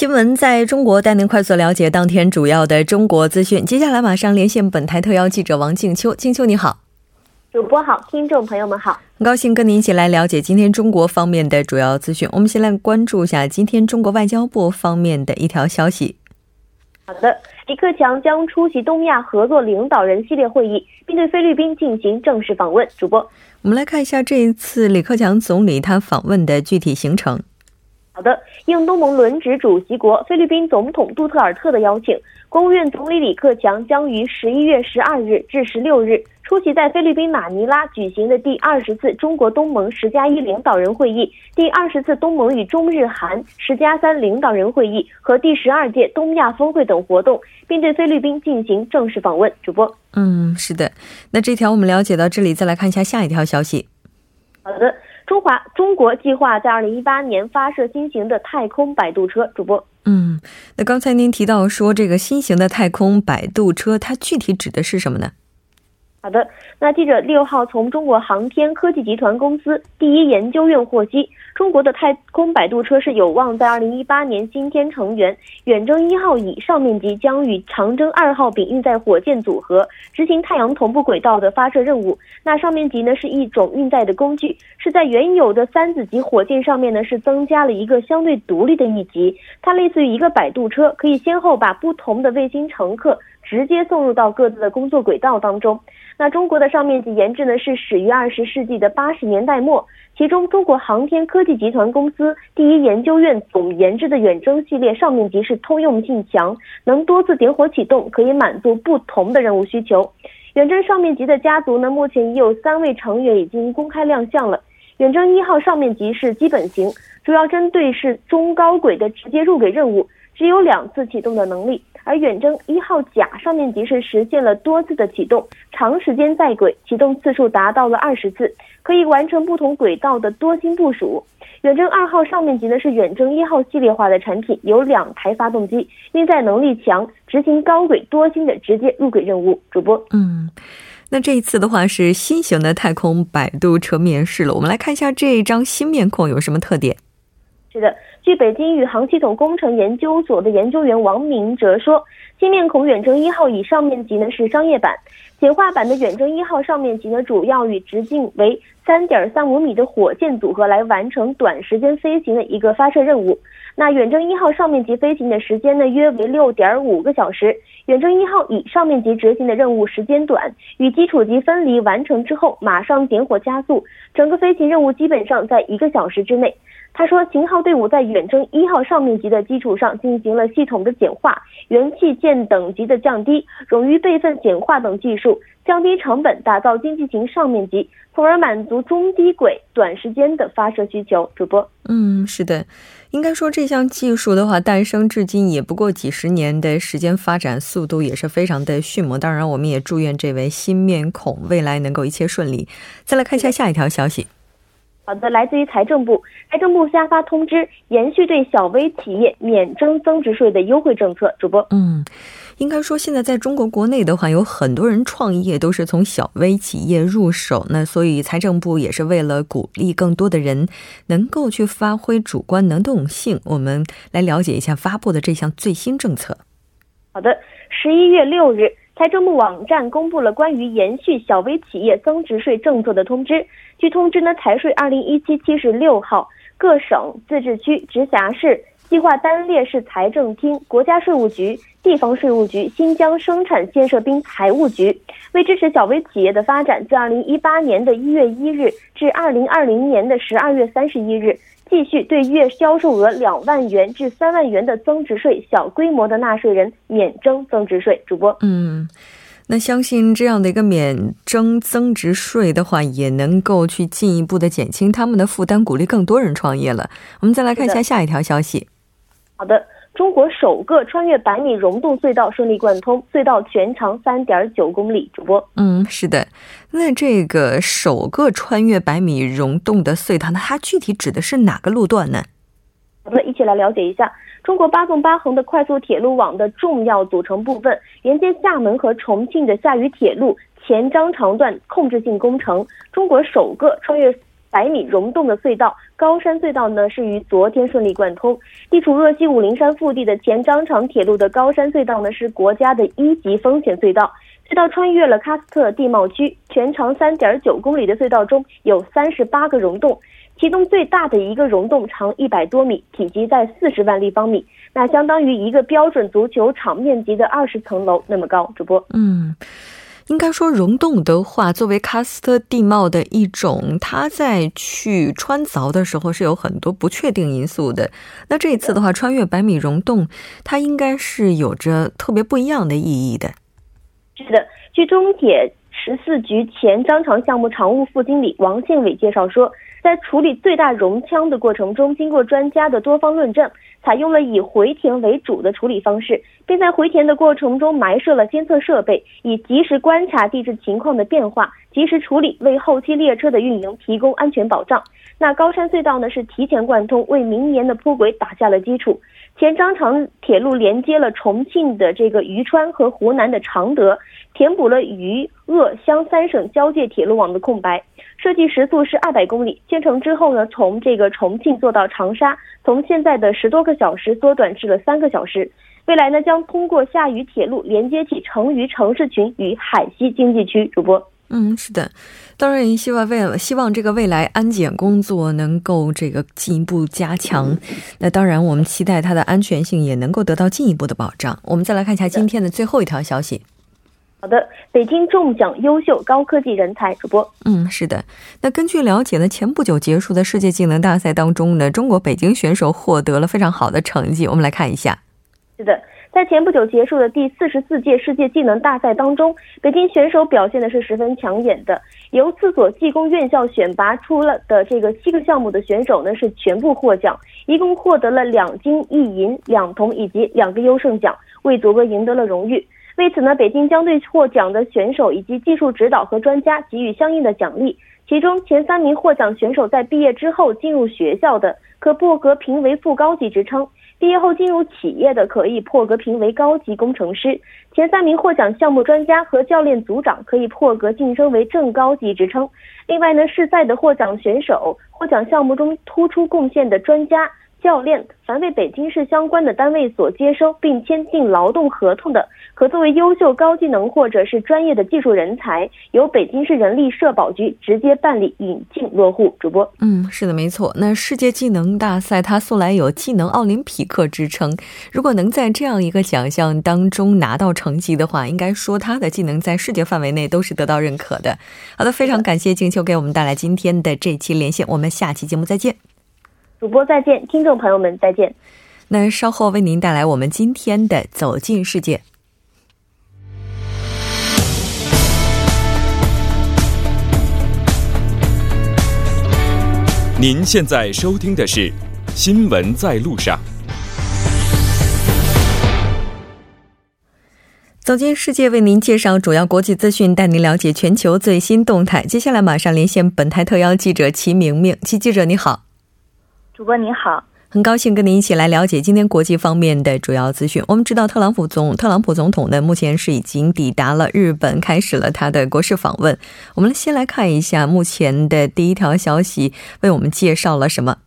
新闻在中国带您快速了解当天主要的中国资讯。接下来马上连线本台特邀记者王静秋，静秋你好，主播好，听众朋友们好，很高兴跟您一起来了解今天中国方面的主要资讯。我们先来关注一下今天中国外交部方面的一条消息。好的，李克强将出席东亚合作领导人系列会议，并对菲律宾进行正式访问。主播，我们来看一下这一次李克强总理他访问的具体行程。好的，应东盟轮值主席国菲律宾总统杜特尔特的邀请，国务院总理李克强将于十一月十二日至十六日出席在菲律宾马尼拉举行的第二十次中国东盟十加一领导人会议、第二十次东盟与中日韩十加三领导人会议和第十二届东亚峰会等活动，并对菲律宾进行正式访问。主播，嗯，是的，那这条我们了解到这里，再来看一下下一条消息。好的。中华中国计划在二零一八年发射新型的太空摆渡车。主播，嗯，那刚才您提到说这个新型的太空摆渡车，它具体指的是什么呢？好的，那记者六号从中国航天科技集团公司第一研究院获悉，中国的太空摆渡车是有望在二零一八年新天成员。远征一号乙上面级将与长征二号丙运载火箭组合执行太阳同步轨道的发射任务。那上面级呢是一种运载的工具，是在原有的三子级火箭上面呢是增加了一个相对独立的一级，它类似于一个摆渡车，可以先后把不同的卫星乘客直接送入到各自的工作轨道当中。那中国的上面级研制呢是始于二十世纪的八十年代末，其中中国航天科技集团公司第一研究院总研制的远征系列上面级是通用性强，能多次点火启动，可以满足不同的任务需求。远征上面级的家族呢，目前已有三位成员已经公开亮相了。远征一号上面级是基本型，主要针对是中高轨的直接入轨任务，只有两次启动的能力。而远征一号甲上面级是实现了多次的启动，长时间在轨，启动次数达到了二十次，可以完成不同轨道的多星部署。远征二号上面级呢是远征一号系列化的产品，有两台发动机，运载能力强，执行高轨多星的直接入轨任务。主播，嗯，那这一次的话是新型的太空摆渡车面试了，我们来看一下这一张新面孔有什么特点。是的。据北京宇航系统工程研究所的研究员王明哲说，新面孔远征一号以上面级呢是商业版，简化版的远征一号上面级呢主要与直径为三点三五米的火箭组合来完成短时间飞行的一个发射任务。那远征一号上面级飞行的时间呢约为六点五个小时，远征一号以上面级执行的任务时间短，与基础级分离完成之后马上点火加速，整个飞行任务基本上在一个小时之内。他说，型号队伍在远征一号上面级的基础上进行了系统的简化，元器件等级的降低，冗余备份简化等技术，降低成本，打造经济型上面级，从而满足中低轨短时间的发射需求。主播，嗯，是的，应该说这项技术的话，诞生至今也不过几十年的时间，发展速度也是非常的迅猛。当然，我们也祝愿这位新面孔未来能够一切顺利。再来看一下下一条消息。好的，来自于财政部，财政部下发通知，延续对小微企业免征增值税的优惠政策。主播，嗯，应该说现在在中国国内的话，有很多人创业都是从小微企业入手，那所以财政部也是为了鼓励更多的人能够去发挥主观能动性，我们来了解一下发布的这项最新政策。好的，十一月六日。财政部网站公布了关于延续小微企业增值税政策的通知。据通知呢，财税二零一七七十六号，各省、自治区、直辖市计划单列市财政厅、国家税务局、地方税务局、新疆生产建设兵财务局，为支持小微企业的发展，自二零一八年的一月一日至二零二零年的十二月三十一日。继续对月销售额两万元至三万元的增值税小规模的纳税人免征增值税。主播，嗯。那相信这样的一个免征增值税的话，也能够去进一步的减轻他们的负担，鼓励更多人创业了。我们再来看一下下一条消息。好的，中国首个穿越百米溶洞隧道顺利贯通，隧道全长三点九公里。主播，嗯，是的。那这个首个穿越百米溶洞的隧道，那它具体指的是哪个路段呢？我们一起来了解一下。中国八纵八横的快速铁路网的重要组成部分，连接厦门和重庆的厦渝铁路前张长段控制性工程，中国首个穿越百米溶洞的隧道高山隧道呢，是于昨天顺利贯通。地处鄂西武陵山腹地的前张长铁路的高山隧道呢，是国家的一级风险隧道。隧道穿越了喀斯特地貌区，全长三点九公里的隧道中有三十八个溶洞。其中最大的一个溶洞长一百多米，体积在四十万立方米，那相当于一个标准足球场面积的二十层楼那么高。主播，嗯，应该说溶洞的话，作为喀斯特地貌的一种，它在去穿凿的时候是有很多不确定因素的。那这一次的话，穿越百米溶洞，它应该是有着特别不一样的意义的。是的，据中铁十四局前张长项目常务副经理王建伟介绍说。在处理最大熔腔的过程中，经过专家的多方论证，采用了以回填为主的处理方式，并在回填的过程中埋设了监测设备，以及时观察地质情况的变化，及时处理，为后期列车的运营提供安全保障。那高山隧道呢，是提前贯通，为明年的铺轨打下了基础。前张长铁路连接了重庆的这个渝川和湖南的常德，填补了渝鄂湘三省交界铁路网的空白。设计时速是二百公里，建成之后呢，从这个重庆坐到长沙，从现在的十多个小时缩短至了三个小时。未来呢，将通过厦渝铁路连接起成渝城市群与海西经济区。主播，嗯，是的，当然也希望未希望这个未来安检工作能够这个进一步加强。那当然，我们期待它的安全性也能够得到进一步的保障。我们再来看一下今天的最后一条消息。好的，北京中奖优秀高科技人才主播。嗯，是的。那根据了解呢，前不久结束的世界技能大赛当中呢，中国北京选手获得了非常好的成绩。我们来看一下。是的，在前不久结束的第四十四届世界技能大赛当中，北京选手表现的是十分抢眼的。由四所技工院校选拔出了的这个七个项目的选手呢，是全部获奖，一共获得了两金一银两铜以及两个优胜奖，为祖国赢得了荣誉。为此呢，北京将对获奖的选手以及技术指导和专家给予相应的奖励。其中前三名获奖选手在毕业之后进入学校的，可破格评为副高级职称；毕业后进入企业的，可以破格评为高级工程师。前三名获奖项目专家和教练组长可以破格晋升为正高级职称。另外呢，试赛的获奖选手、获奖项目中突出贡献的专家。教练，凡为北京市相关的单位所接收并签订劳动合同的，可作为优秀高技能或者是专业的技术人才，由北京市人力社保局直接办理引进落户。主播，嗯，是的，没错。那世界技能大赛它素来有技能奥林匹克之称，如果能在这样一个奖项当中拿到成绩的话，应该说他的技能在世界范围内都是得到认可的。好的，非常感谢静秋给我们带来今天的这期连线，我们下期节目再见。主播再见，听众朋友们再见。那稍后为您带来我们今天的《走进世界》。您现在收听的是《新闻在路上》。走进世界，为您介绍主要国际资讯，带您了解全球最新动态。接下来马上连线本台特邀记者齐明明，齐记者你好。主播您好，很高兴跟您一起来了解今天国际方面的主要资讯。我们知道，特朗普总特朗普总统呢，目前是已经抵达了日本，开始了他的国事访问。我们先来看一下目前的第一条消息，为我们介绍了什么？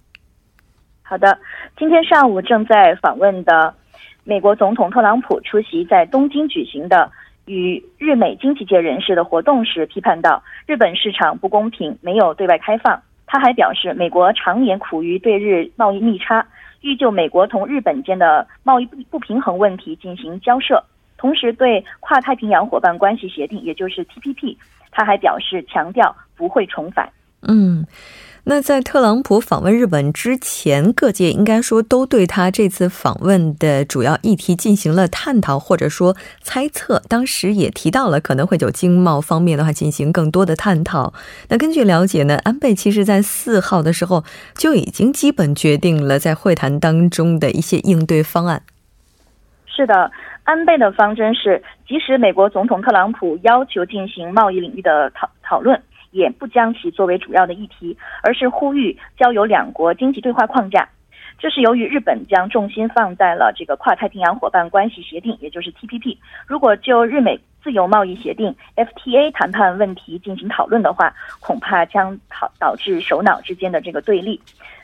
好的，今天上午正在访问的美国总统特朗普出席在东京举行的与日美经济界人士的活动时，批判到：“日本市场不公平，没有对外开放。”他还表示，美国常年苦于对日贸易逆差，欲就美国同日本间的贸易不平衡问题进行交涉，同时对跨太平洋伙伴关系协定，也就是 TPP，他还表示强调不会重返。嗯。那在特朗普访问日本之前，各界应该说都对他这次访问的主要议题进行了探讨，或者说猜测。当时也提到了可能会就经贸方面的话进行更多的探讨。那根据了解呢，安倍其实在四号的时候就已经基本决定了在会谈当中的一些应对方案。是的，安倍的方针是，即使美国总统特朗普要求进行贸易领域的讨讨论。也不将其作为主要的议题，而是呼吁交由两国经济对话框架。这是由于日本将重心放在了这个跨太平洋伙伴关系协定，也就是 TPP。如果就日美自由贸易协定 FTA 谈判问题进行讨论的话，恐怕将导导致首脑之间的这个对立。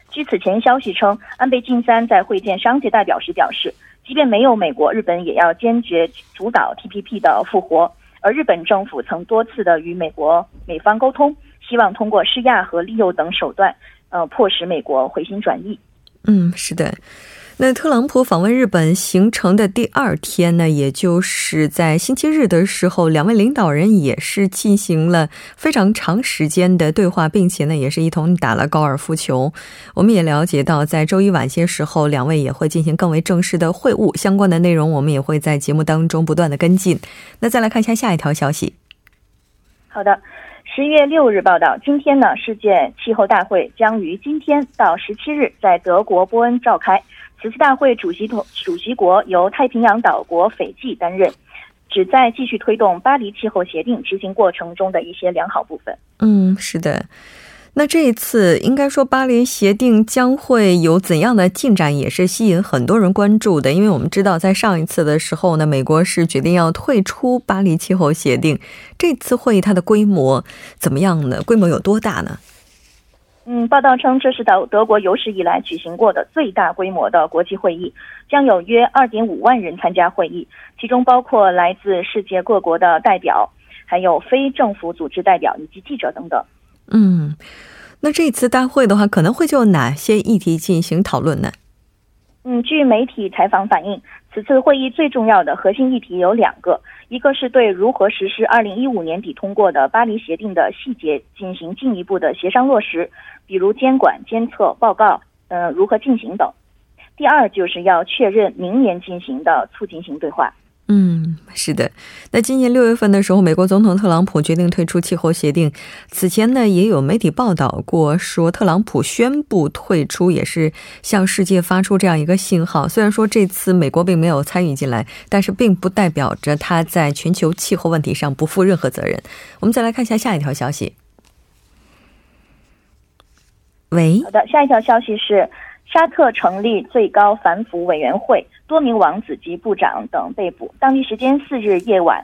据此前消息称，安倍晋三在会见商界代表时表示，即便没有美国，日本也要坚决主导 TPP 的复活。而日本政府曾多次的与美国美方沟通，希望通过施压和利诱等手段，呃，迫使美国回心转意。嗯，是的。那特朗普访问日本行程的第二天呢，也就是在星期日的时候，两位领导人也是进行了非常长时间的对话，并且呢，也是一同打了高尔夫球。我们也了解到，在周一晚些时候，两位也会进行更为正式的会晤，相关的内容我们也会在节目当中不断的跟进。那再来看一下下一条消息。好的，十月六日报道，今天呢，世界气候大会将于今天到十七日在德国波恩召开。此次大会主席同主席国由太平洋岛国斐济担任，旨在继续推动巴黎气候协定执行过程中的一些良好部分。嗯，是的。那这一次应该说巴黎协定将会有怎样的进展，也是吸引很多人关注的。因为我们知道，在上一次的时候呢，美国是决定要退出巴黎气候协定。这次会议它的规模怎么样呢？规模有多大呢？嗯，报道称这是德德国有史以来举行过的最大规模的国际会议，将有约二点五万人参加会议，其中包括来自世界各国的代表，还有非政府组织代表以及记者等等。嗯，那这次大会的话，可能会就哪些议题进行讨论呢？嗯，据媒体采访反映，此次会议最重要的核心议题有两个，一个是对如何实施二零一五年底通过的巴黎协定的细节进行进一步的协商落实，比如监管、监测、报告，呃，如何进行等；第二就是要确认明年进行的促进性对话。嗯，是的。那今年六月份的时候，美国总统特朗普决定退出气候协定。此前呢，也有媒体报道过，说特朗普宣布退出也是向世界发出这样一个信号。虽然说这次美国并没有参与进来，但是并不代表着他在全球气候问题上不负任何责任。我们再来看一下下一条消息。喂，好的，下一条消息是。沙特成立最高反腐委员会，多名王子及部长等被捕。当地时间四日夜晚，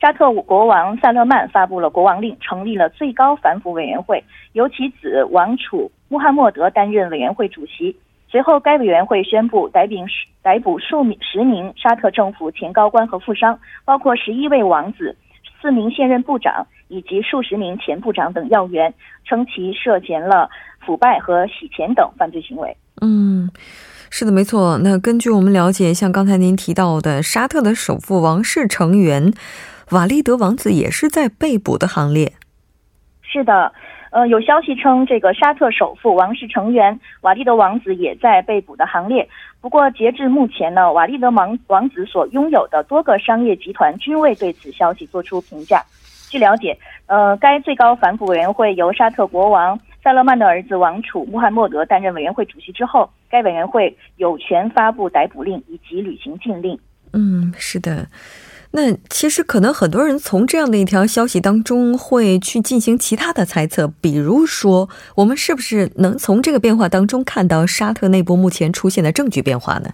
沙特国王萨勒曼发布了国王令，成立了最高反腐委员会，由其子王储穆罕默德担任委员会主席。随后，该委员会宣布逮捕逮捕数名十名沙特政府前高官和富商，包括十一位王子、四名现任部长以及数十名前部长等要员，称其涉嫌了腐败和洗钱等犯罪行为。嗯，是的，没错。那根据我们了解，像刚才您提到的，沙特的首富王室成员瓦利德王子也是在被捕的行列。是的，呃，有消息称，这个沙特首富王室成员瓦利德王子也在被捕的行列。不过，截至目前呢，瓦利德王王子所拥有的多个商业集团均未对此消息做出评价。据了解，呃，该最高反腐委员会由沙特国王。萨勒曼的儿子王储穆罕默德担任委员会主席之后，该委员会有权发布逮捕令以及履行禁令。嗯，是的。那其实可能很多人从这样的一条消息当中会去进行其他的猜测，比如说，我们是不是能从这个变化当中看到沙特内部目前出现的政局变化呢？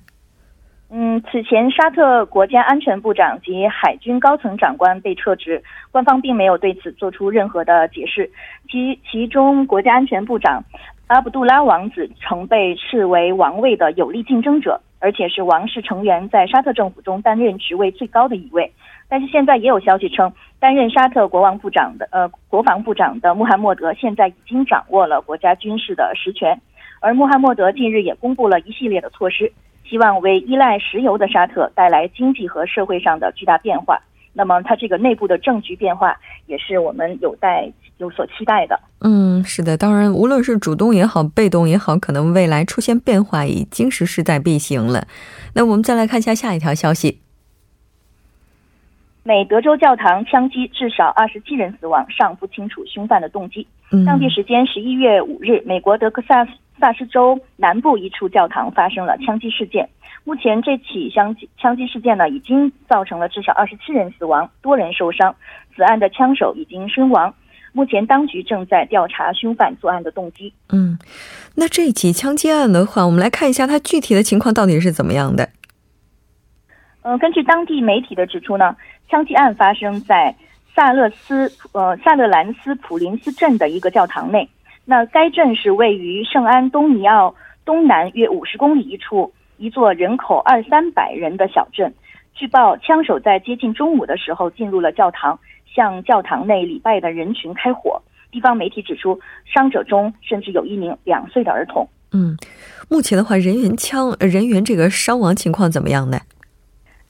嗯，此前沙特国家安全部长及海军高层长官被撤职，官方并没有对此做出任何的解释。其其中，国家安全部长阿卜杜拉王子曾被视为王位的有力竞争者，而且是王室成员在沙特政府中担任职位最高的一位。但是现在也有消息称，担任沙特国王部长的呃国防部长的穆罕默德现在已经掌握了国家军事的实权，而穆罕默德近日也公布了一系列的措施。希望为依赖石油的沙特带来经济和社会上的巨大变化。那么，它这个内部的政局变化也是我们有待有所期待的。嗯，是的，当然，无论是主动也好，被动也好，可能未来出现变化已经是势在必行了。那我们再来看一下下一条消息：美德州教堂枪击，至少二十七人死亡，尚不清楚凶犯的动机。当地时间十一月五日，美国德克萨萨斯州南部一处教堂发生了枪击事件。目前，这起枪击枪击事件呢，已经造成了至少二十七人死亡，多人受伤。此案的枪手已经身亡。目前，当局正在调查凶犯作案的动机。嗯，那这起枪击案的话，我们来看一下它具体的情况到底是怎么样的。嗯，根据当地媒体的指出呢，枪击案发生在萨勒斯呃萨勒兰斯普林斯镇的一个教堂内。那该镇是位于圣安东尼奥东南约五十公里一处一座人口二三百人的小镇。据报，枪手在接近中午的时候进入了教堂。向教堂内礼拜的人群开火。地方媒体指出，伤者中甚至有一名两岁的儿童。嗯，目前的话，人员枪人员这个伤亡情况怎么样呢？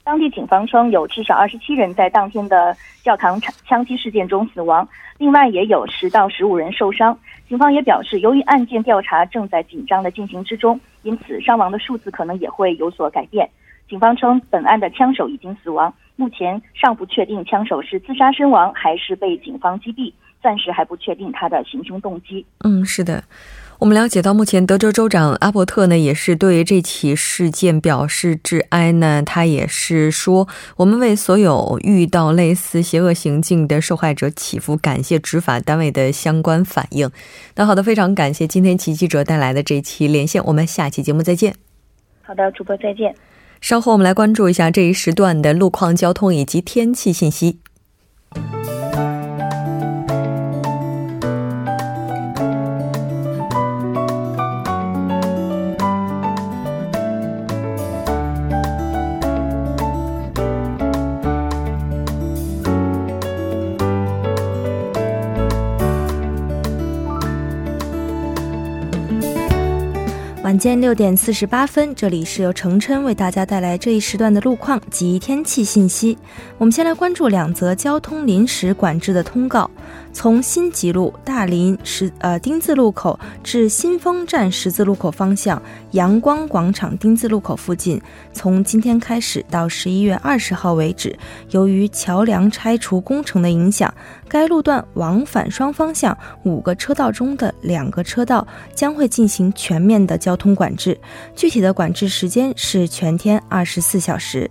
当地警方称，有至少二十七人在当天的教堂枪击事件中死亡，另外也有十到十五人受伤。警方也表示，由于案件调查正在紧张的进行之中，因此伤亡的数字可能也会有所改变。警方称，本案的枪手已经死亡。目前尚不确定枪手是自杀身亡还是被警方击毙，暂时还不确定他的行凶动机。嗯，是的，我们了解到，目前德州州长阿伯特呢也是对这起事件表示致哀呢。他也是说，我们为所有遇到类似邪恶行径的受害者祈福，感谢执法单位的相关反应。那好的，非常感谢今天齐记者带来的这期连线，我们下期节目再见。好的，主播再见。稍后我们来关注一下这一时段的路况、交通以及天气信息。晚间六点四十八分，这里是由程琛为大家带来这一时段的路况及天气信息。我们先来关注两则交通临时管制的通告。从新吉路大林十呃丁字路口至新丰站十字路口方向，阳光广场丁字路口附近，从今天开始到十一月二十号为止，由于桥梁拆除工程的影响，该路段往返双方向五个车道中的两个车道将会进行全面的交通管制。具体的管制时间是全天二十四小时。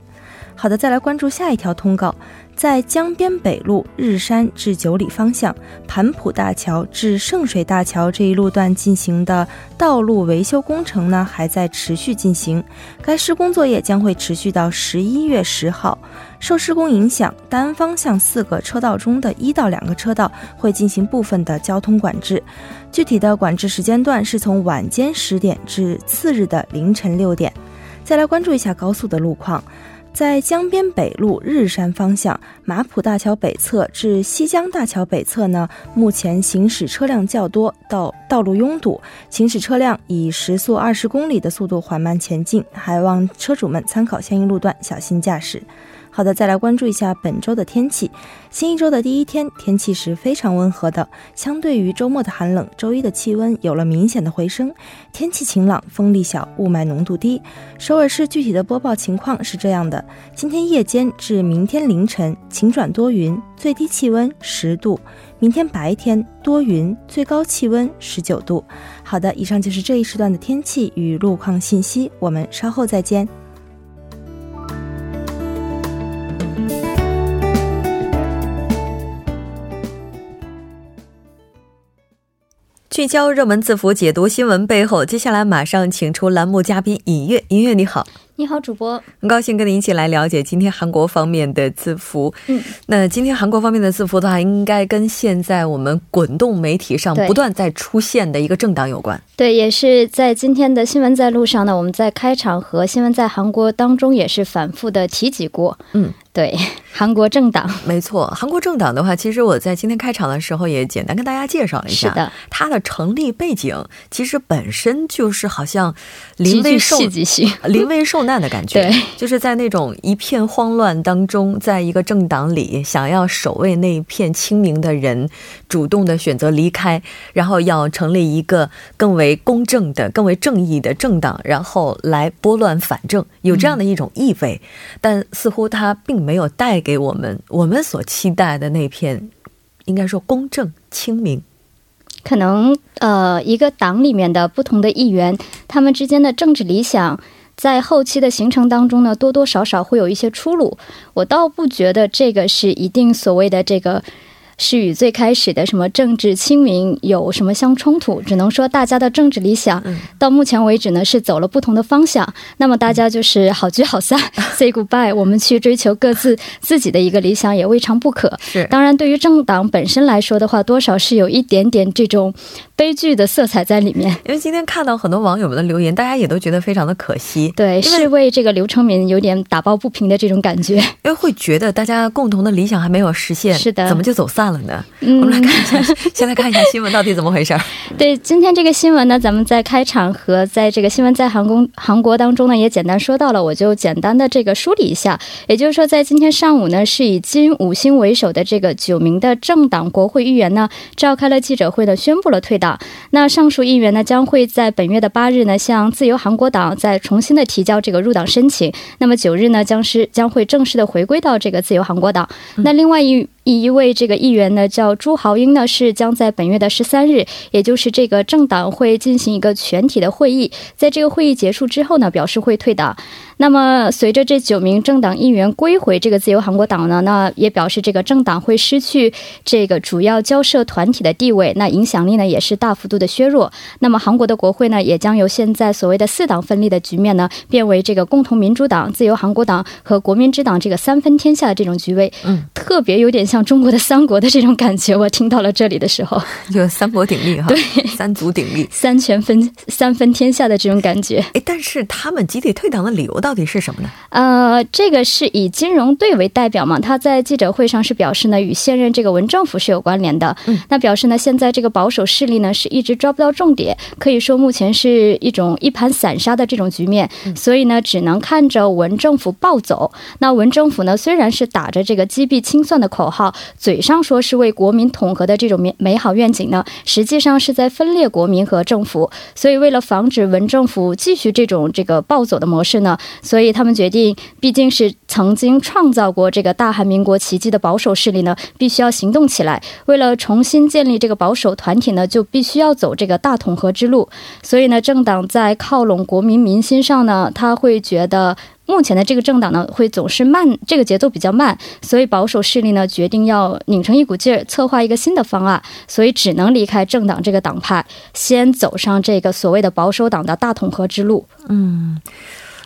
好的，再来关注下一条通告。在江边北路日山至九里方向，盘浦大桥至圣水大桥这一路段进行的道路维修工程呢，还在持续进行。该施工作业将会持续到十一月十号。受施工影响，单方向四个车道中的一到两个车道会进行部分的交通管制。具体的管制时间段是从晚间十点至次日的凌晨六点。再来关注一下高速的路况。在江边北路日山方向，马浦大桥北侧至西江大桥北侧呢，目前行驶车辆较多，道道路拥堵，行驶车辆以时速二十公里的速度缓慢前进，还望车主们参考相应路段，小心驾驶。好的，再来关注一下本周的天气。新一周的第一天，天气是非常温和的，相对于周末的寒冷，周一的气温有了明显的回升。天气晴朗，风力小，雾霾浓度低。首尔市具体的播报情况是这样的：今天夜间至明天凌晨晴转多云，最低气温十度；明天白天多云，最高气温十九度。好的，以上就是这一时段的天气与路况信息，我们稍后再见。聚焦热门字符，解读新闻背后。接下来马上请出栏目嘉宾尹月，尹月你好。你好，主播，很高兴跟您一起来了解今天韩国方面的字符。嗯，那今天韩国方面的字符的话，应该跟现在我们滚动媒体上不断在出现的一个政党有关。对，也是在今天的新闻在路上呢，我们在开场和新闻在韩国当中也是反复的提及过。嗯，对，韩国政党，没错，韩国政党的话，其实我在今天开场的时候也简单跟大家介绍了一下。是的，它的成立背景其实本身就是好像林为寿，戏剧性，林为寿。难的感觉。对，就是在那种一片慌乱当中，在一个政党里，想要守卫那一片清明的人，主动的选择离开，然后要成立一个更为公正的、更为正义的政党，然后来拨乱反正，有这样的一种意味。但似乎它并没有带给我们我们所期待的那片，应该说公正清明。可能呃，一个党里面的不同的议员，他们之间的政治理想，在后期的行程当中呢，多多少少会有一些出入。我倒不觉得这个是一定所谓的这个。是与最开始的什么政治清明有什么相冲突？只能说大家的政治理想到目前为止呢是走了不同的方向。那么大家就是好聚好散，say goodbye，我们去追求各自 自己的一个理想也未尝不可。是，当然对于政党本身来说的话，多少是有一点点这种悲剧的色彩在里面。因为今天看到很多网友们的留言，大家也都觉得非常的可惜。对，是为这个刘成敏有点打抱不平的这种感觉，因为会觉得大家共同的理想还没有实现，是的，怎么就走散？了呢？我们来看一下，先来看一下新闻到底怎么回事。对，今天这个新闻呢，咱们在开场和在这个新闻在韩国韩国当中呢，也简单说到了，我就简单的这个梳理一下。也就是说，在今天上午呢，是以金五星为首的这个九名的政党国会议员呢，召开了记者会呢，宣布了退党。那上述议员呢，将会在本月的八日呢，向自由韩国党再重新的提交这个入党申请。那么九日呢，将是将会正式的回归到这个自由韩国党。那另外一。一位这个议员呢，叫朱豪英呢，是将在本月的十三日，也就是这个政党会进行一个全体的会议，在这个会议结束之后呢，表示会退党。那么，随着这九名政党议员归回这个自由韩国党呢，那也表示这个政党会失去这个主要交涉团体的地位，那影响力呢也是大幅度的削弱。那么，韩国的国会呢，也将由现在所谓的四党分立的局面呢，变为这个共同民主党、自由韩国党和国民之党这个三分天下的这种局位。嗯，特别有点像中国的三国的这种感觉。我听到了这里的时候，就三国鼎立哈，对，三足鼎立，三权分三分天下的这种感觉。哎，但是他们集体退党的理由。到底是什么呢？呃，这个是以金融队为代表嘛？他在记者会上是表示呢，与现任这个文政府是有关联的。嗯，那表示呢，现在这个保守势力呢是一直抓不到重点，可以说目前是一种一盘散沙的这种局面。所以呢，只能看着文政府暴走。那文政府呢，虽然是打着这个击毙清算的口号，嘴上说是为国民统合的这种美美好愿景呢，实际上是在分裂国民和政府。所以为了防止文政府继续这种这个暴走的模式呢。所以他们决定，毕竟是曾经创造过这个大韩民国奇迹的保守势力呢，必须要行动起来。为了重新建立这个保守团体呢，就必须要走这个大统合之路。所以呢，政党在靠拢国民民心上呢，他会觉得目前的这个政党呢，会总是慢，这个节奏比较慢。所以保守势力呢，决定要拧成一股劲儿，策划一个新的方案。所以只能离开政党这个党派，先走上这个所谓的保守党的大统合之路。嗯。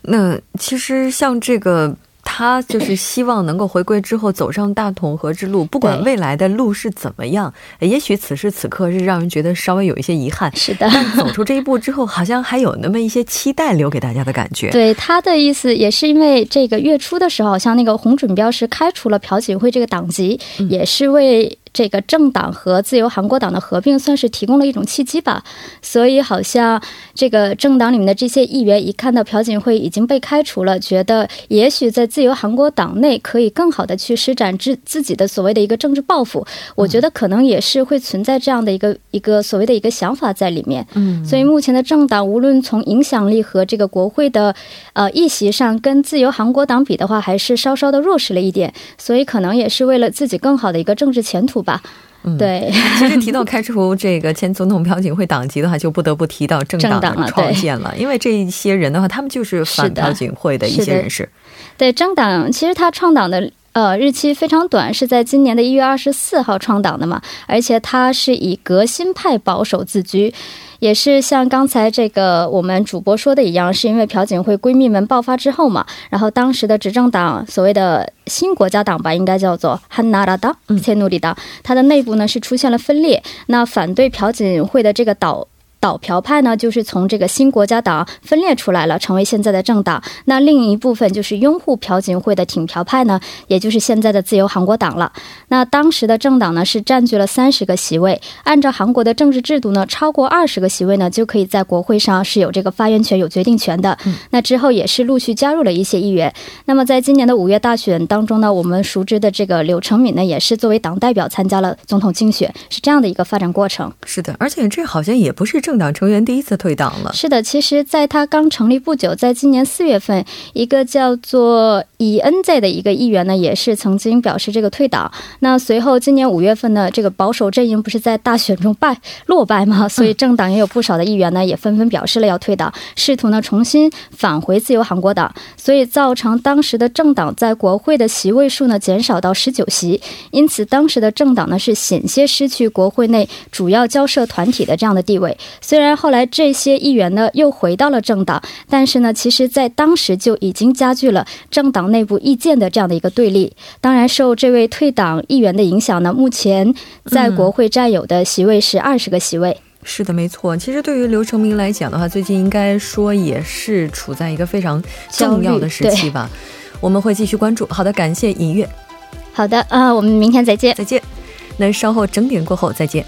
那其实像这个，他就是希望能够回归之后走上大统合之路，不管未来的路是怎么样，也许此时此刻是让人觉得稍微有一些遗憾。是的，但走出这一步之后，好像还有那么一些期待留给大家的感觉。对他的意思，也是因为这个月初的时候，像那个洪准标是开除了朴槿惠这个党籍，也是为。这个政党和自由韩国党的合并算是提供了一种契机吧，所以好像这个政党里面的这些议员一看到朴槿惠已经被开除了，觉得也许在自由韩国党内可以更好的去施展自自己的所谓的一个政治抱负。我觉得可能也是会存在这样的一个一个所谓的一个想法在里面。嗯，所以目前的政党无论从影响力和这个国会的呃议席上，跟自由韩国党比的话，还是稍稍的弱势了一点。所以可能也是为了自己更好的一个政治前途。吧，对。其实提到开除这个前总统朴槿惠党籍的话，就不得不提到政党的创建了。因为这一些人的话，他们就是反朴槿惠的一些人士。对政党，其实他创党的呃日期非常短，是在今年的一月二十四号创党的嘛，而且它是以革新派保守自居。也是像刚才这个我们主播说的一样，是因为朴槿惠闺蜜们爆发之后嘛，然后当时的执政党所谓的新国家党吧，应该叫做汉纳拉党、切努里党，它的内部呢是出现了分裂。那反对朴槿惠的这个岛倒朴派呢，就是从这个新国家党分裂出来了，成为现在的政党。那另一部分就是拥护朴槿惠的挺朴派呢，也就是现在的自由韩国党了。那当时的政党呢是占据了三十个席位，按照韩国的政治制度呢，超过二十个席位呢就可以在国会上是有这个发言权、有决定权的。那之后也是陆续加入了一些议员。那么在今年的五月大选当中呢，我们熟知的这个柳成敏呢，也是作为党代表参加了总统竞选，是这样的一个发展过程。是的，而且这好像也不是政党成员第一次退党了。是的，其实在他刚成立不久，在今年四月份，一个叫做以恩在的一个议员呢，也是曾经表示这个退党。那随后今年五月份呢，这个保守阵营不是在大选中败落败吗？所以政党也有不少的议员呢，也纷纷表示了要退党，试图呢重新返回自由韩国党。所以造成当时的政党在国会的席位数呢减少到十九席，因此当时的政党呢是险些失去国会内主要交涉团体的这样的地位。虽然后来这些议员呢又回到了政党，但是呢，其实在当时就已经加剧了政党内部意见的这样的一个对立。当然，受这位退党议员的影响呢，目前在国会占有的席位是二十个席位。是的，没错。其实对于刘成明来讲的话，最近应该说也是处在一个非常重要的时期吧。我们会继续关注。好的，感谢尹月。好的，啊，我们明天再见。再见。那稍后整点过后再见。